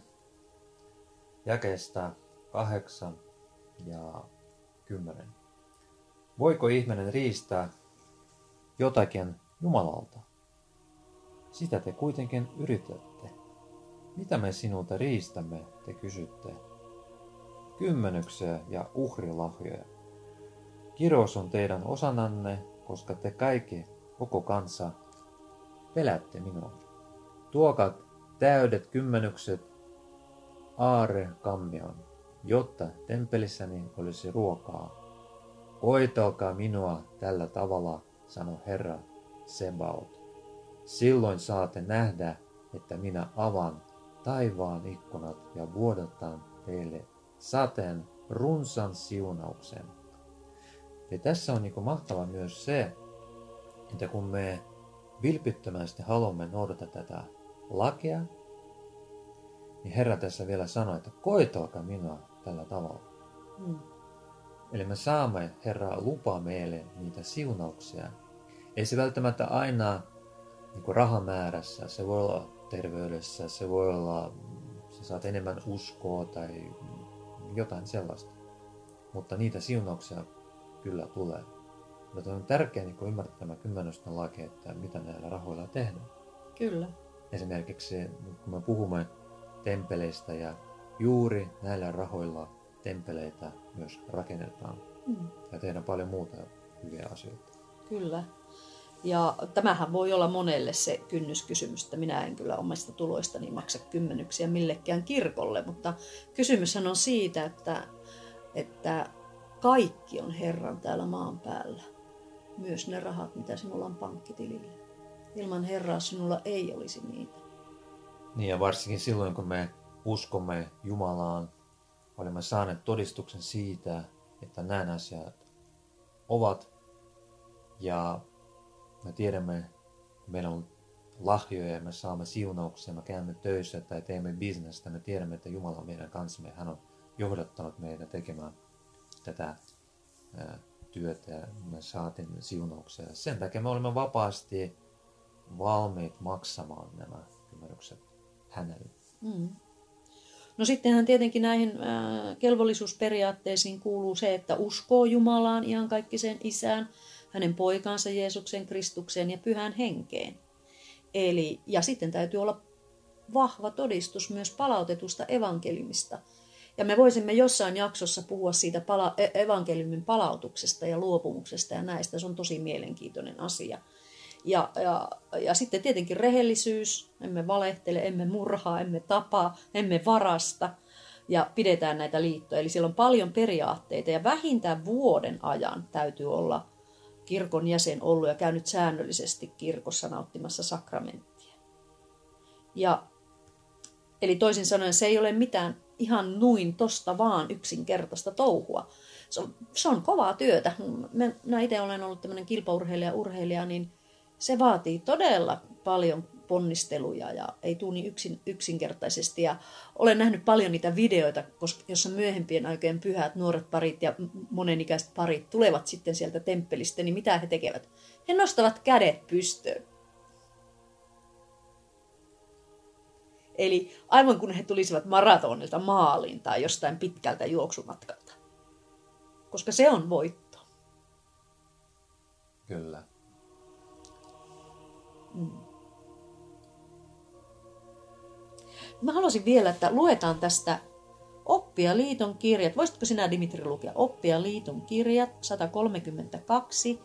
jakeesta kahdeksan ja kymmenen. Voiko ihminen riistää jotakin Jumalalta? Sitä te kuitenkin yritätte. Mitä me sinulta riistämme, te kysytte? Kymmenyksiä ja uhrilahjoja. Kirous on teidän osananne, koska te kaikki, koko kansa, pelätte minua. Tuokaa täydet kymmenykset aare kammioon, jotta temppelissäni olisi ruokaa. Koitelkaa minua tällä tavalla, sanoi Herra Sebaot. Silloin saatte nähdä, että minä avaan taivaan ikkunat ja vuodatan teille sateen runsan siunauksen. Ja tässä on niin mahtava myös se, että kun me vilpittömästi haluamme noudata tätä lakia, niin Herra tässä vielä sanoi, että koitelkaa minua tällä tavalla. Mm. Eli me saamme Herra lupaa meille niitä siunauksia. Ei se välttämättä aina niin rahamäärässä, se voi olla terveydessä, se voi olla, sä saat enemmän uskoa tai jotain sellaista. Mutta niitä siunauksia kyllä tulee. Mutta on tärkeää niin ymmärtää tämä kymmenysten laki, että mitä näillä rahoilla tehdään. Kyllä. esimerkiksi kun me puhumme temppeleistä ja juuri näillä rahoilla temppeleitä myös rakennetaan Mm. ja tehdään paljon muuta hyviä asioita. Kyllä. Ja tämähän voi olla monelle se kynnyskysymys, että minä en kyllä omista tuloistani maksa kymmenyksiä millekään kirkolle, mutta kysymyshän on siitä, että, että kaikki on Herran täällä maan päällä. Myös ne rahat, mitä sinulla on pankkitilillä. Ilman Herraa sinulla ei olisi niitä. Niin ja varsinkin silloin, kun me uskomme Jumalaan, olemme saaneet todistuksen siitä, että näin asiat ovat. Ja me tiedämme, meillä on lahjoja ja me saamme siunauksia, me käymme töissä tai teemme bisnestä. Me tiedämme, että Jumala on meidän kanssamme. Hän on johdattanut meitä tekemään tätä työtä ja me saatiin siunauksia. Sen takia me olemme vapaasti valmiit maksamaan nämä kymmenykset hänelle. Mm. No sittenhän tietenkin näihin äh, kelvollisuusperiaatteisiin kuuluu se, että uskoo Jumalaan iankaikkiseen isään, hänen poikansa Jeesuksen Kristukseen ja pyhään henkeen. Eli, ja sitten täytyy olla vahva todistus myös palautetusta evankeliumista. Ja me voisimme jossain jaksossa puhua siitä pala- e- evankeliumin palautuksesta ja luopumuksesta ja näistä. Se on tosi mielenkiintoinen asia. Ja, ja, ja sitten tietenkin rehellisyys, emme valehtele, emme murhaa, emme tapaa, emme varasta ja pidetään näitä liittoja. Eli siellä on paljon periaatteita ja vähintään vuoden ajan täytyy olla kirkon jäsen ollut ja käynyt säännöllisesti kirkossa nauttimassa sakramenttia. Ja, eli toisin sanoen se ei ole mitään ihan nuin tosta vaan yksinkertaista touhua. Se on, se on kovaa työtä. Minä itse olen ollut tämmöinen kilpaurheilija, urheilija, niin se vaatii todella paljon ponnisteluja ja ei tule niin yksin, yksinkertaisesti. Ja olen nähnyt paljon niitä videoita, koska, jossa myöhempien aikojen pyhät nuoret parit ja monenikäiset parit tulevat sitten sieltä temppelistä, niin mitä he tekevät? He nostavat kädet pystyyn. Eli aivan kun he tulisivat maratonilta maaliin tai jostain pitkältä juoksumatkalta. Koska se on voitto. Kyllä. Mm. Mä haluaisin vielä, että luetaan tästä Oppia liiton kirjat. Voisitko sinä Dimitri lukea Oppia liiton kirjat 132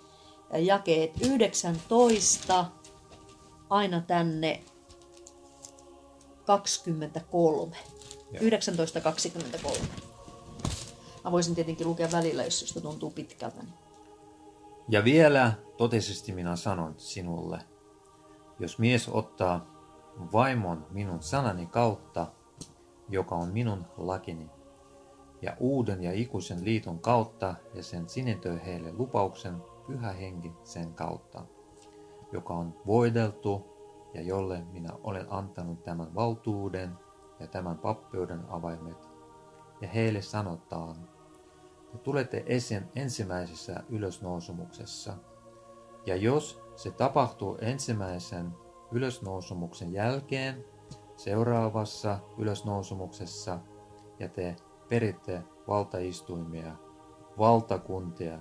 ja jakeet 19 aina tänne 23. Joo. 1923. Mä voisin tietenkin lukea välillä, jos se tuntuu pitkältä. Ja vielä totisesti minä sanon sinulle, jos mies ottaa vaimon minun sanani kautta, joka on minun lakini, ja uuden ja ikuisen liiton kautta, ja sen sinetöi heille lupauksen pyhä henki sen kautta, joka on voideltu ja jolle minä olen antanut tämän valtuuden ja tämän pappeuden avaimet. Ja heille sanotaan, te tulette esiin ensimmäisessä ylösnousumuksessa. Ja jos se tapahtuu ensimmäisen ylösnousumuksen jälkeen, seuraavassa ylösnousumuksessa, ja te peritte valtaistuimia, valtakuntia,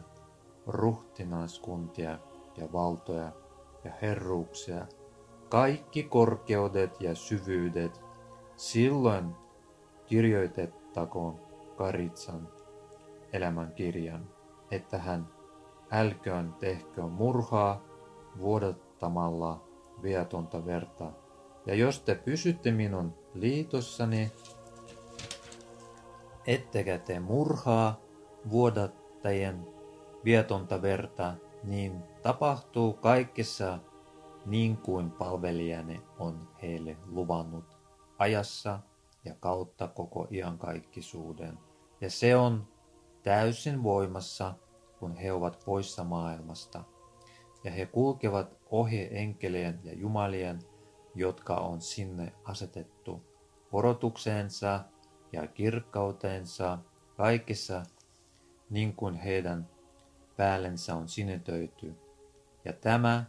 ruhtinaiskuntia ja valtoja ja herruuksia, kaikki korkeudet ja syvyydet, silloin kirjoitettakoon Karitsan elämän kirjan, että hän älköön tehköön murhaa vuodattamalla viatonta verta. Ja jos te pysytte minun liitossani, ettekä te murhaa vuodattajien viatonta verta, niin tapahtuu kaikessa niin kuin palvelijani on heille luvannut ajassa ja kautta koko iankaikkisuuden. Ja se on täysin voimassa, kun he ovat poissa maailmasta. Ja he kulkevat ohi enkelien ja jumalien, jotka on sinne asetettu odotukseensa ja kirkkautensa kaikissa, niin kuin heidän päällensä on sinetöity. Ja tämä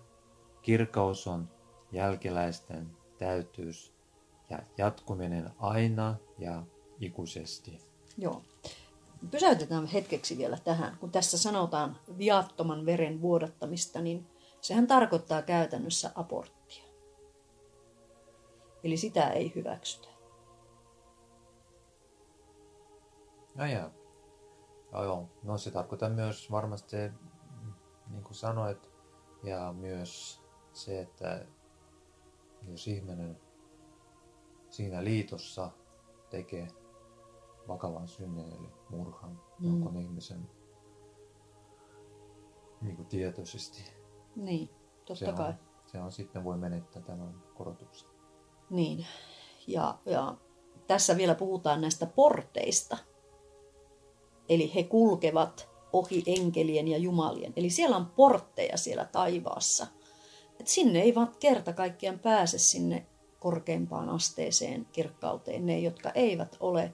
kirkkaus on jälkeläisten täytyys ja jatkuminen aina ja ikuisesti. Joo. Pysäytetään hetkeksi vielä tähän. Kun tässä sanotaan viattoman veren vuodattamista, niin sehän tarkoittaa käytännössä aborttia. Eli sitä ei hyväksytä. No joo. Joo, joo. No se tarkoittaa myös varmasti, niin kuin sanoit, ja myös se, että jos ihminen siinä liitossa tekee vakavan synnen eli murhan mm. jonkun ihmisen niin kuin tietoisesti. Niin, totta se kai. On, se on sitten voi menettää tämän korotuksen. Niin, ja, ja tässä vielä puhutaan näistä porteista. Eli he kulkevat ohi enkelien ja jumalien. Eli siellä on portteja siellä taivaassa. Et sinne ei vaan kerta kaikkiaan pääse sinne korkeimpaan asteeseen kirkkauteen ne, jotka eivät ole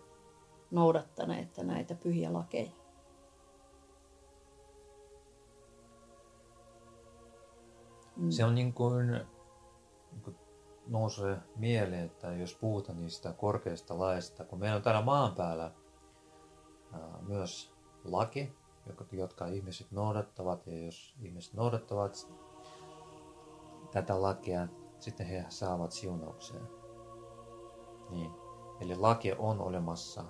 noudattaneet näitä pyhiä lakeja. Mm. Se on niin kuin, niin kuin nousee mieleen, että jos puhutaan niistä korkeista laista, kun meillä on täällä maan päällä ää, myös laki, jotka ihmiset noudattavat, ja jos ihmiset noudattavat tätä lakia, sitten he saavat siunauksen. Niin. Eli laki on olemassa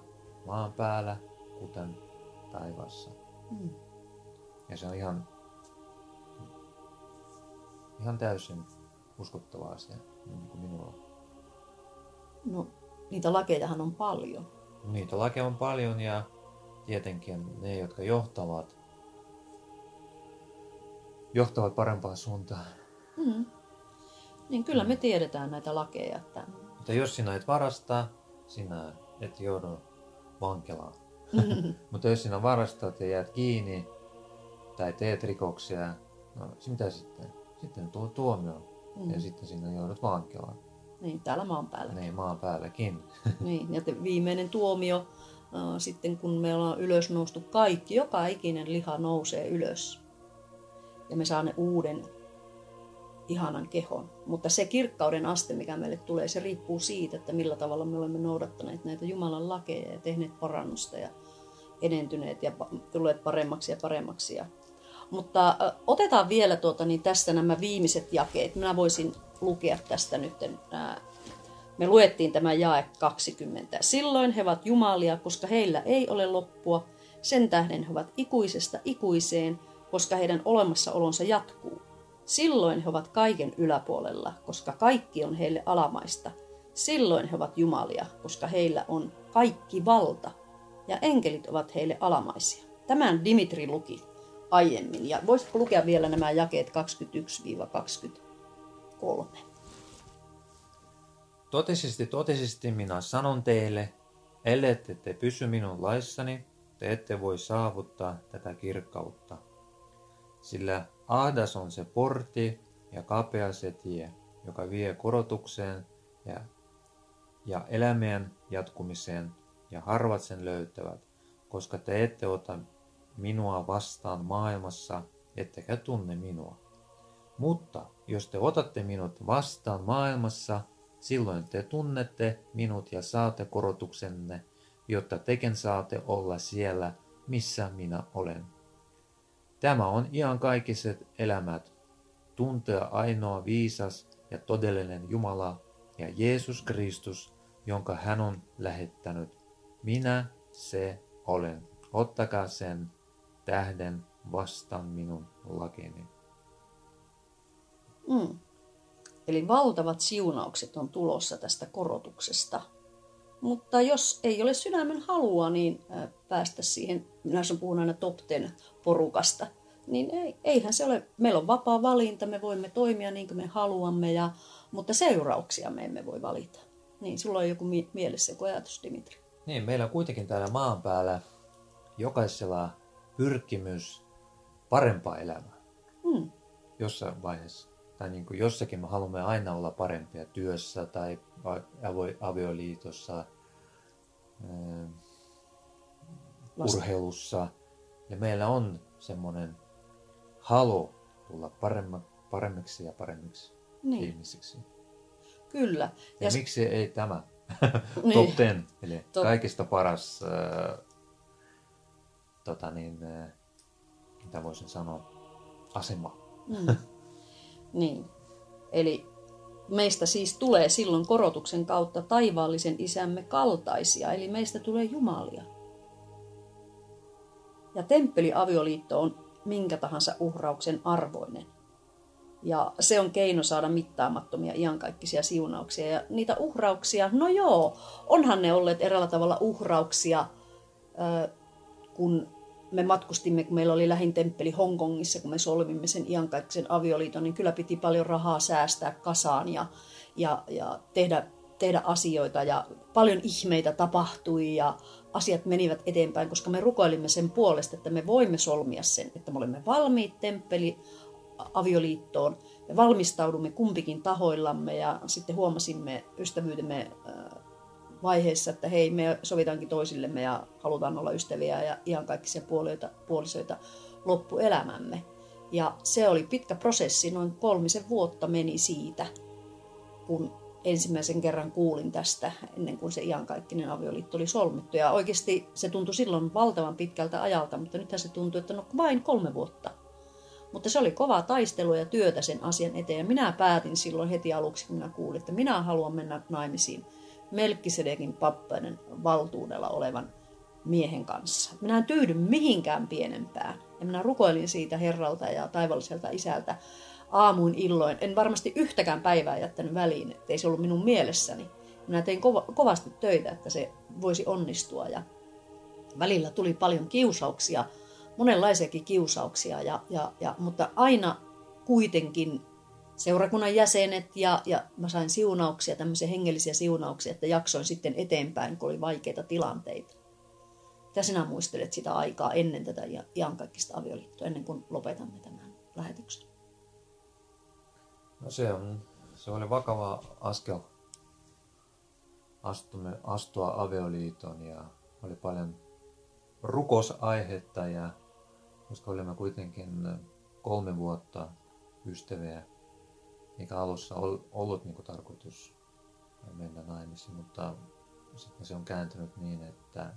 maan päällä, kuten taivaassa. Mm. Ja se on ihan, ihan täysin uskottava asia, niin kuin minulla. No, niitä lakejahan on paljon. Niitä lakeja on paljon ja tietenkin ne, jotka johtavat, johtavat parempaan suuntaan. Mm. Niin kyllä me tiedetään näitä lakeja. Että... Mutta jos sinä et varasta, sinä et joudu vankilaan. Mutta jos sinä varastat ja jäät kiinni tai teet rikoksia, no mitä sitten? Sitten tuo tuomio mm. ja sitten sinä joudut vankilaan. Niin, täällä maan päällä. Niin, maan päälläkin. niin, ja viimeinen tuomio, äh, sitten kun me ollaan ylös noustu kaikki, joka ikinen liha nousee ylös. Ja me saamme uuden ihanan kehon. Mutta se kirkkauden aste, mikä meille tulee, se riippuu siitä, että millä tavalla me olemme noudattaneet näitä Jumalan lakeja ja tehneet parannusta ja edentyneet ja tulleet paremmaksi ja paremmaksi. Mutta otetaan vielä tuota, niin tästä nämä viimeiset jakeet. Minä voisin lukea tästä nyt. Me luettiin tämä jae 20. Silloin he ovat jumalia, koska heillä ei ole loppua. Sen tähden he ovat ikuisesta ikuiseen, koska heidän olemassaolonsa jatkuu. Silloin he ovat kaiken yläpuolella, koska kaikki on heille alamaista. Silloin he ovat jumalia, koska heillä on kaikki valta, ja enkelit ovat heille alamaisia. Tämän Dimitri luki aiemmin, ja voisitko lukea vielä nämä jakeet 21-23? Totisesti, totisesti minä sanon teille, ellette te pysy minun laissani, te ette voi saavuttaa tätä kirkkautta. Sillä Ahdas on se portti ja kapea se tie, joka vie korotukseen ja, ja elämien jatkumiseen, ja harvat sen löytävät, koska te ette ota minua vastaan maailmassa, ettekä tunne minua. Mutta jos te otatte minut vastaan maailmassa, silloin te tunnette minut ja saatte korotuksenne, jotta teken saatte olla siellä, missä minä olen. Tämä on kaikiset elämät, tuntea ainoa viisas ja todellinen Jumala ja Jeesus Kristus, jonka hän on lähettänyt. Minä se olen. Ottakaa sen tähden vastaan minun lakini. Mm. Eli valtavat siunaukset on tulossa tästä korotuksesta. Mutta jos ei ole sydämen halua, niin päästä siihen, minä puhun aina top 10 porukasta, niin ei, eihän se ole, meillä on vapaa valinta, me voimme toimia niin kuin me haluamme, ja, mutta seurauksia me emme voi valita. Niin, sulla on joku mielessä joku ajatus, Dimitri. Niin, meillä on kuitenkin täällä maan päällä jokaisella pyrkimys parempaa elämää. Hmm. Jossain vaiheessa. Tai niin kuin jossakin me haluamme aina olla parempia työssä tai avioliitossa, urheilussa. Ja meillä on semmoinen halu tulla paremma, paremmiksi ja paremmiksi niin. ihmisiksi. Kyllä. Ja, ja miksi ei tämä? niin. Top 10, eli Top. kaikista paras, äh, tota niin, äh, mitä voisin sanoa, asema. Mm. niin, eli meistä siis tulee silloin korotuksen kautta taivaallisen isämme kaltaisia, eli meistä tulee jumalia. Ja temppeliavioliitto on minkä tahansa uhrauksen arvoinen. Ja se on keino saada mittaamattomia iankaikkisia siunauksia. Ja niitä uhrauksia, no joo, onhan ne olleet eräällä tavalla uhrauksia, kun me matkustimme, kun meillä oli lähin temppeli Hongkongissa, kun me solmimme sen iankaikkisen avioliiton, niin kyllä piti paljon rahaa säästää kasaan ja, ja, ja tehdä, tehdä asioita. Ja paljon ihmeitä tapahtui ja asiat menivät eteenpäin, koska me rukoilimme sen puolesta, että me voimme solmia sen, että me olemme valmiit temppeli avioliittoon. Me valmistaudumme kumpikin tahoillamme ja sitten huomasimme ystävyytemme vaiheessa, että hei, me sovitaankin toisillemme ja halutaan olla ystäviä ja ihan kaikkia puolioita, puolisoita loppuelämämme. Ja se oli pitkä prosessi, noin kolmisen vuotta meni siitä, kun ensimmäisen kerran kuulin tästä, ennen kuin se iankaikkinen avioliitto oli solmittu. Ja oikeasti se tuntui silloin valtavan pitkältä ajalta, mutta nythän se tuntui, että no vain kolme vuotta. Mutta se oli kova taistelu ja työtä sen asian eteen. Ja minä päätin silloin heti aluksi, kun minä kuulin, että minä haluan mennä naimisiin Melkkisedekin pappainen valtuudella olevan miehen kanssa. Minä en tyydy mihinkään pienempään. Ja minä rukoilin siitä Herralta ja taivalliselta isältä aamuin illoin. En varmasti yhtäkään päivää jättänyt väliin, ettei se ollut minun mielessäni. Minä tein kova, kovasti töitä, että se voisi onnistua. Ja välillä tuli paljon kiusauksia, monenlaisiakin kiusauksia, ja, ja, ja, mutta aina kuitenkin seurakunnan jäsenet ja, ja mä sain siunauksia, tämmöisiä hengellisiä siunauksia, että jaksoin sitten eteenpäin, kun oli vaikeita tilanteita. Mitä sinä muistelet sitä aikaa ennen tätä iankaikkista avioliittoa, ennen kuin lopetamme tämän lähetyksen? No se, on, se oli vakava askel astumme, astua avioliiton ja oli paljon rukosaihetta ja koska olimme kuitenkin kolme vuotta ystäviä eikä alussa ollut niin kuin tarkoitus mennä naimisiin, mutta sitten se on kääntynyt niin, että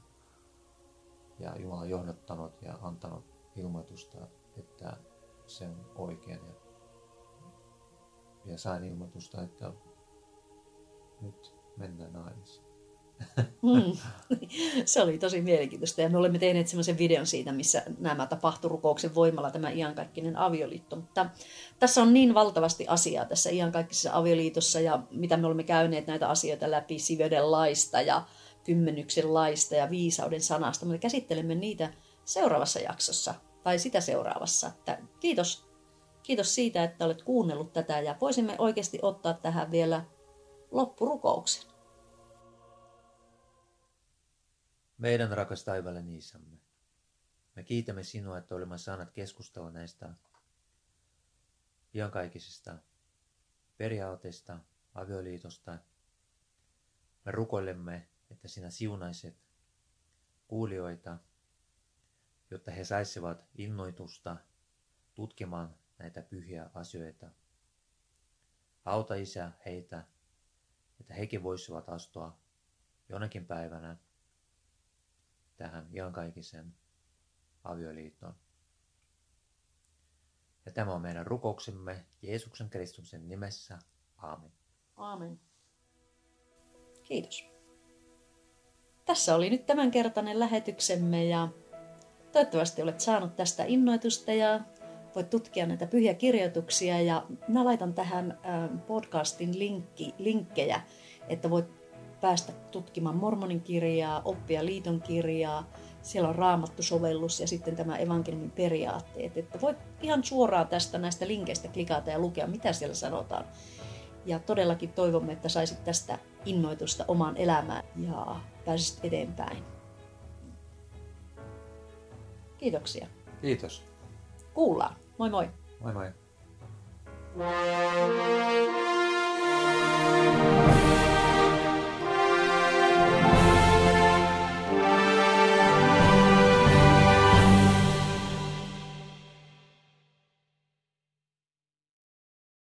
ja Jumala johdattanut ja antanut ilmoitusta, että se on oikein. Ja, ja sain ilmoitusta, että nyt mennään naimisiin. Mm. Se oli tosi mielenkiintoista ja me olemme tehneet semmoisen videon siitä, missä nämä tapahtui rukouksen voimalla tämä iankaikkinen avioliitto. Mutta tässä on niin valtavasti asiaa tässä iankaikkisessa avioliitossa ja mitä me olemme käyneet näitä asioita läpi siveyden laista ja kymmenyksen laista ja viisauden sanasta. Me käsittelemme niitä seuraavassa jaksossa tai sitä seuraavassa. Että kiitos, kiitos siitä, että olet kuunnellut tätä ja voisimme oikeasti ottaa tähän vielä loppurukouksen. Meidän rakas taivaallinen Isämme, me kiitämme sinua, että olemme saaneet keskustella näistä iankaikkisista periaatteista, avioliitosta. Me rukoilemme, että sinä siunaiset kuulijoita, jotta he saisivat innoitusta tutkimaan näitä pyhiä asioita. Auta Isä heitä, että hekin voisivat astua jonakin päivänä tähän iankaikkisen avioliittoon. Ja tämä on meidän rukouksemme Jeesuksen Kristuksen nimessä. Aamen. Aamen. Kiitos. Tässä oli nyt tämänkertainen lähetyksemme ja toivottavasti olet saanut tästä innoitusta ja voit tutkia näitä pyhiä kirjoituksia ja minä laitan tähän podcastin linkki, linkkejä, että voit päästä tutkimaan mormonin kirjaa, oppia liiton kirjaa. Siellä on raamattu-sovellus ja sitten tämä evankeliumin periaatteet. Että voit ihan suoraan tästä näistä linkeistä klikata ja lukea, mitä siellä sanotaan. Ja todellakin toivomme, että saisit tästä innoitusta omaan elämään ja pääsisit eteenpäin. Kiitoksia. Kiitos kuullaan. Moi moi! Moi moi! Thank you.